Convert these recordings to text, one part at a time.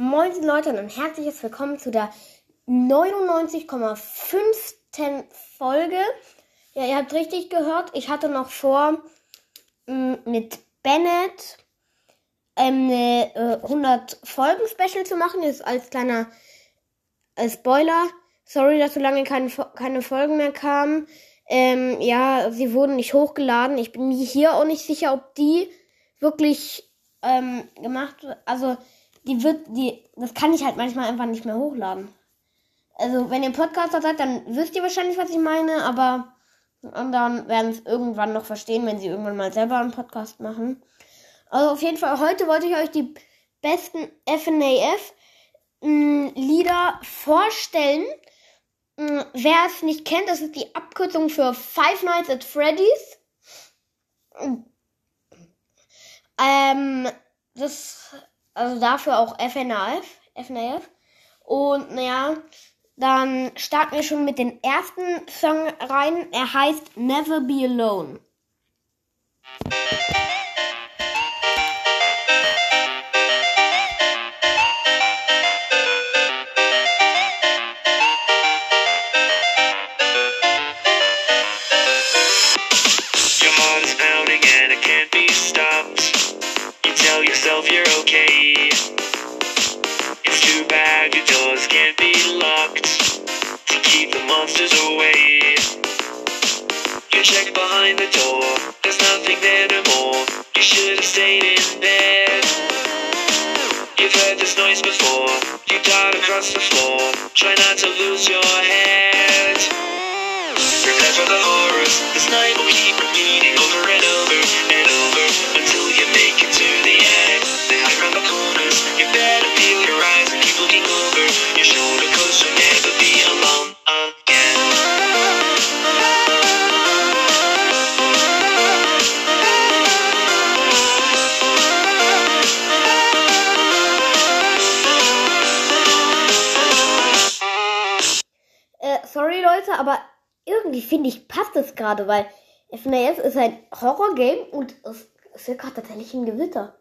Moin Leute und ein herzliches Willkommen zu der 99,5. Folge. Ja, ihr habt richtig gehört. Ich hatte noch vor, mit Bennett eine äh, 100 Folgen Special zu machen. Ist als kleiner äh, Spoiler. Sorry, dass so lange keine, keine Folgen mehr kamen. Ähm, ja, sie wurden nicht hochgeladen. Ich bin hier auch nicht sicher, ob die wirklich ähm, gemacht, also die wird, die, das kann ich halt manchmal einfach nicht mehr hochladen. Also, wenn ihr Podcaster seid, dann wisst ihr wahrscheinlich, was ich meine, aber anderen werden es irgendwann noch verstehen, wenn sie irgendwann mal selber einen Podcast machen. Also, auf jeden Fall, heute wollte ich euch die besten FNAF hm, Lieder vorstellen. Hm, wer es nicht kennt, das ist die Abkürzung für Five Nights at Freddy's. Ähm, das also dafür auch FNAF, FNAF. Und naja, dann starten wir schon mit dem ersten Song rein. Er heißt Never Be Alone. locked behind the door. There's nothing there no more. You should have stayed in bed. You've heard this noise before. You dart across the floor. Try not to lose your head. Prepare for the horrors. This night will keep repeating over and over and over until you make. Leute, aber irgendwie finde ich, passt es gerade, weil FNAF ist ein Horror-Game und es ist ja gerade tatsächlich ein Gewitter.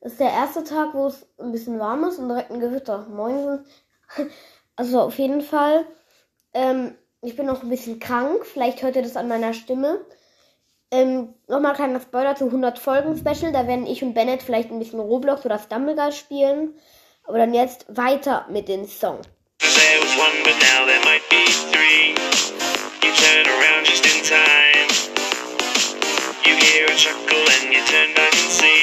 Das ist der erste Tag, wo es ein bisschen warm ist und direkt ein Gewitter. Moin. Also auf jeden Fall. Ähm, ich bin noch ein bisschen krank. Vielleicht hört ihr das an meiner Stimme. Ähm, Nochmal kleiner Spoiler zu 100 Folgen Special. Da werden ich und Bennett vielleicht ein bisschen Roblox oder Stumbleguard spielen. Aber dann jetzt weiter mit den Songs. There was one, but now there might be three. You turn around just in time. You hear a chuckle and you turn back and see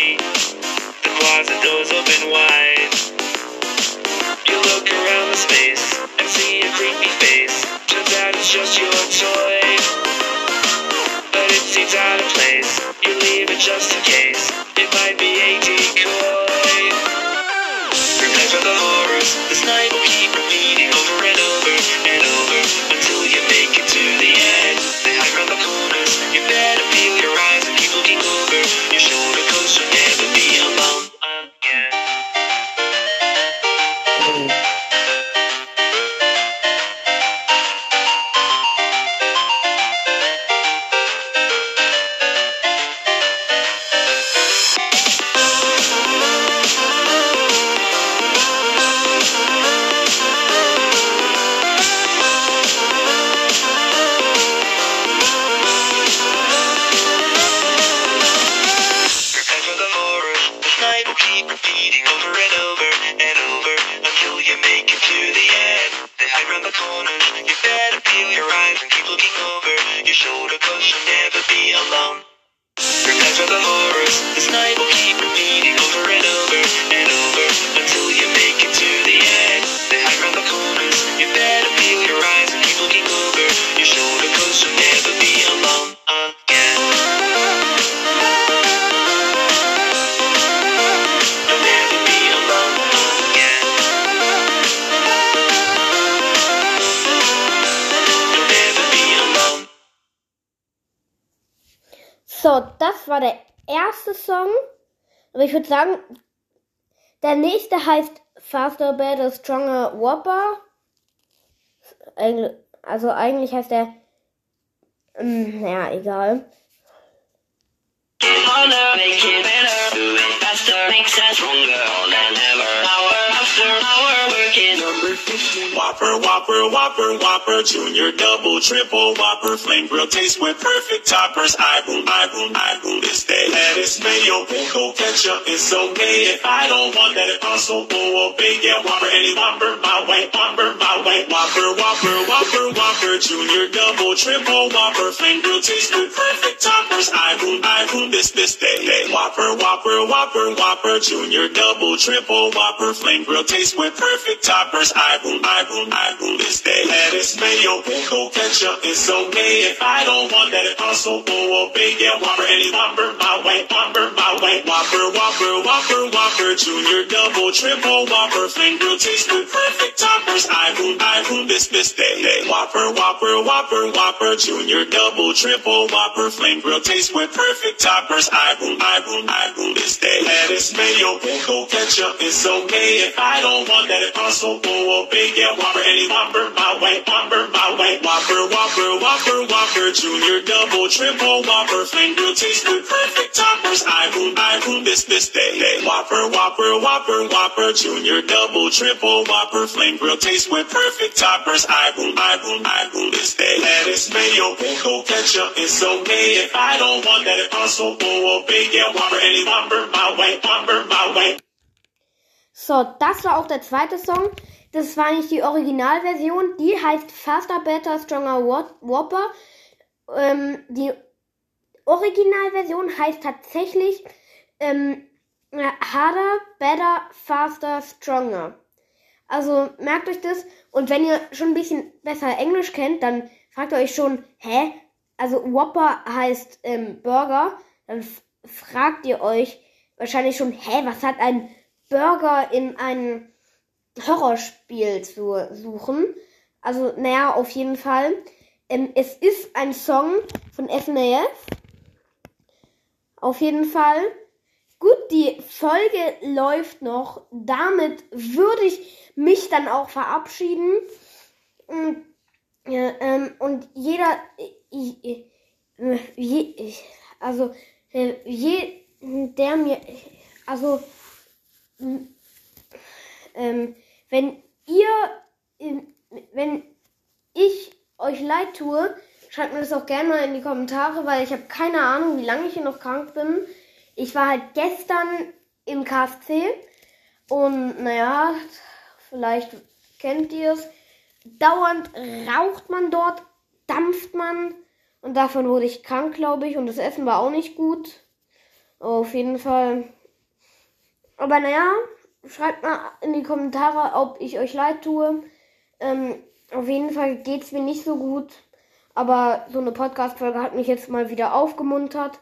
So, das war der erste Song. Aber ich würde sagen, der nächste heißt Faster, Better, Stronger, Whopper. Also eigentlich heißt der. Ähm, ja, egal. Harder, make it better, do it faster, makes us stronger than ever. Number 15. Whopper, Whopper, Whopper, Whopper, Junior, Double, Triple, Whopper, Flame Grill taste with perfect toppers. I boom, I boom, I boom this day. Lettuce, mayo, pickle, ketchup, it's okay. If I don't want that, it also of big, yeah, Whopper, any Whopper, my way, Whopper, my way. Whopper, Whopper, Whopper, Whopper, Junior, Double, Triple, Whopper, Flame Grill taste with perfect toppers, I boom, this, this, day. that. Whopper, Whopper, Whopper, Whopper, Junior, Double, Triple, Whopper, Flame Grill, taste with perfect toppers, I boom, I boom, I boom, this, day. that mayo, pickle, ketchup, it's okay. If I don't want that, impossible. of big, yeah, Whopper, any Whopper, my way, Whopper, my way. Whopper, Whopper, Whopper, Whopper, Junior, Double, Triple, Whopper, Flame Grill taste with perfect toppers. I boom, I boom this, this day. Whopper, Whopper, Whopper, Whopper, Junior, Double, Triple, Whopper, Flame Grill taste with perfect toppers. I boom, I boom, I boom this day. Lettuce, mayo, pickle, ketchup, it's okay. If I don't want that, impossible. of big, yeah, Whopper, any Whopper, my way, Whopper, my way. Whopper, Whopper, Whopper, Whopper, Junior, Double, Triple, Whopper, Grill taste with perfect toppers. I I this, day. Whopper, Whopper, Whopper, Whopper, Junior, Double, Triple, Whopper, taste with perfect toppers. I I I day. Lettuce, mayo, pickle, ketchup, it's okay. If I don't want that, of big, yeah, Whopper, any Whopper, my way, Whopper, my way. So, das war auch der zweite Song. Das war nicht die Originalversion. Die heißt Faster, Better, Stronger, Whopper. Ähm, die Originalversion heißt tatsächlich ähm, Harder, Better, Faster, Stronger. Also merkt euch das. Und wenn ihr schon ein bisschen besser Englisch kennt, dann fragt ihr euch schon, hä? Also Whopper heißt ähm, Burger. Dann fragt ihr euch wahrscheinlich schon, hä, was hat ein Burger in einem Horrorspiel zu suchen? Also, naja, auf jeden Fall. Ähm, es ist ein Song von FNAF. Auf jeden Fall. Gut, die Folge läuft noch. Damit würde ich mich dann auch verabschieden. Mm, ja, ähm, und jeder, äh, äh, je, also, äh, je, der mir, also, mm, ähm, wenn ihr, wenn ich euch leid tue, schreibt mir das auch gerne mal in die Kommentare, weil ich habe keine Ahnung, wie lange ich hier noch krank bin. Ich war halt gestern im KFC und naja, vielleicht kennt ihr es. Dauernd raucht man dort, dampft man und davon wurde ich krank, glaube ich, und das Essen war auch nicht gut. Auf jeden Fall. Aber naja, schreibt mal in die Kommentare, ob ich euch leid tue. Ähm, auf jeden Fall geht's mir nicht so gut. Aber so eine Podcast-Folge hat mich jetzt mal wieder aufgemuntert.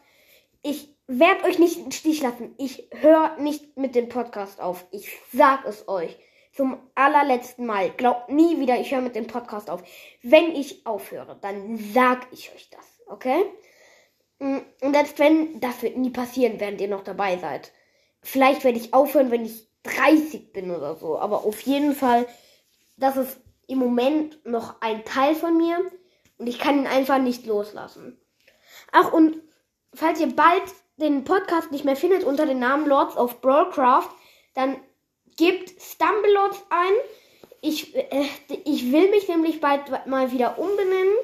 Ich werde euch nicht im Stich lassen. Ich höre nicht mit dem Podcast auf. Ich sag es euch. Zum allerletzten Mal. Glaubt nie wieder, ich höre mit dem Podcast auf. Wenn ich aufhöre, dann sag ich euch das. Okay? Mm, Und selbst wenn, das wird nie passieren, während ihr noch dabei seid. Vielleicht werde ich aufhören, wenn ich 30 bin oder so. Aber auf jeden Fall, das ist im Moment noch ein Teil von mir. Und ich kann ihn einfach nicht loslassen. Ach, und falls ihr bald den Podcast nicht mehr findet unter dem Namen Lords of Brawlcraft, dann gebt Stumblelots ein. Ich, äh, ich will mich nämlich bald mal wieder umbenennen.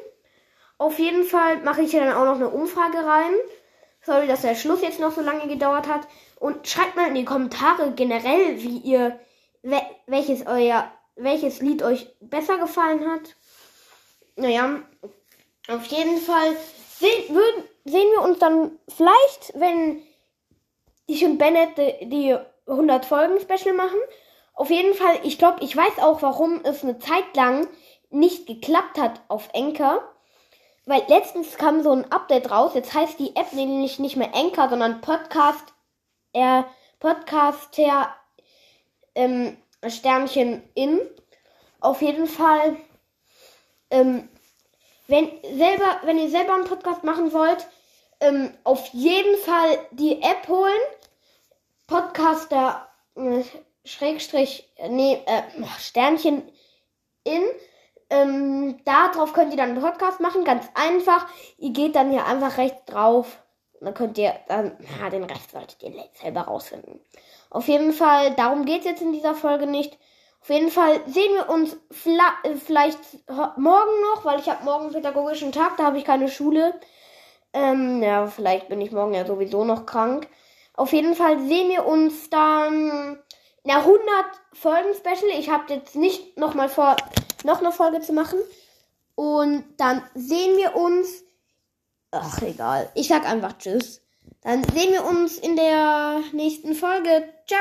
Auf jeden Fall mache ich hier dann auch noch eine Umfrage rein. Sorry, dass der Schluss jetzt noch so lange gedauert hat. Und schreibt mal in die Kommentare generell, wie ihr, we welches euer, welches Lied euch besser gefallen hat. Naja, auf jeden Fall sehen, würden, sehen wir uns dann vielleicht, wenn ich und Bennett die, die 100 Folgen Special machen. Auf jeden Fall, ich glaube, ich weiß auch, warum es eine Zeit lang nicht geklappt hat auf Anchor. Weil letztens kam so ein Update raus. Jetzt heißt die App nämlich nicht mehr Anchor, sondern Podcast, äh, Podcaster, ähm, Sternchen in. Auf jeden Fall, ähm, wenn selber, wenn ihr selber einen Podcast machen wollt, ähm, auf jeden Fall die App holen. Podcaster, äh, Schrägstrich, äh, nee, äh, Sternchen in. Ähm, darauf könnt ihr dann einen Podcast machen, ganz einfach. Ihr geht dann hier einfach rechts drauf. Dann könnt ihr, dann, ja, den Rest solltet ihr selber rausfinden. Auf jeden Fall, darum geht es jetzt in dieser Folge nicht. Auf jeden Fall sehen wir uns äh, vielleicht morgen noch, weil ich habe morgen pädagogischen Tag, da habe ich keine Schule. Ähm, ja, vielleicht bin ich morgen ja sowieso noch krank. Auf jeden Fall sehen wir uns dann in der 100 Folgen Special. Ich habe jetzt nicht noch mal vor, noch eine Folge zu machen. Und dann sehen wir uns. Ach, egal. Ich sag einfach Tschüss. Dann sehen wir uns in der nächsten Folge. Ciao.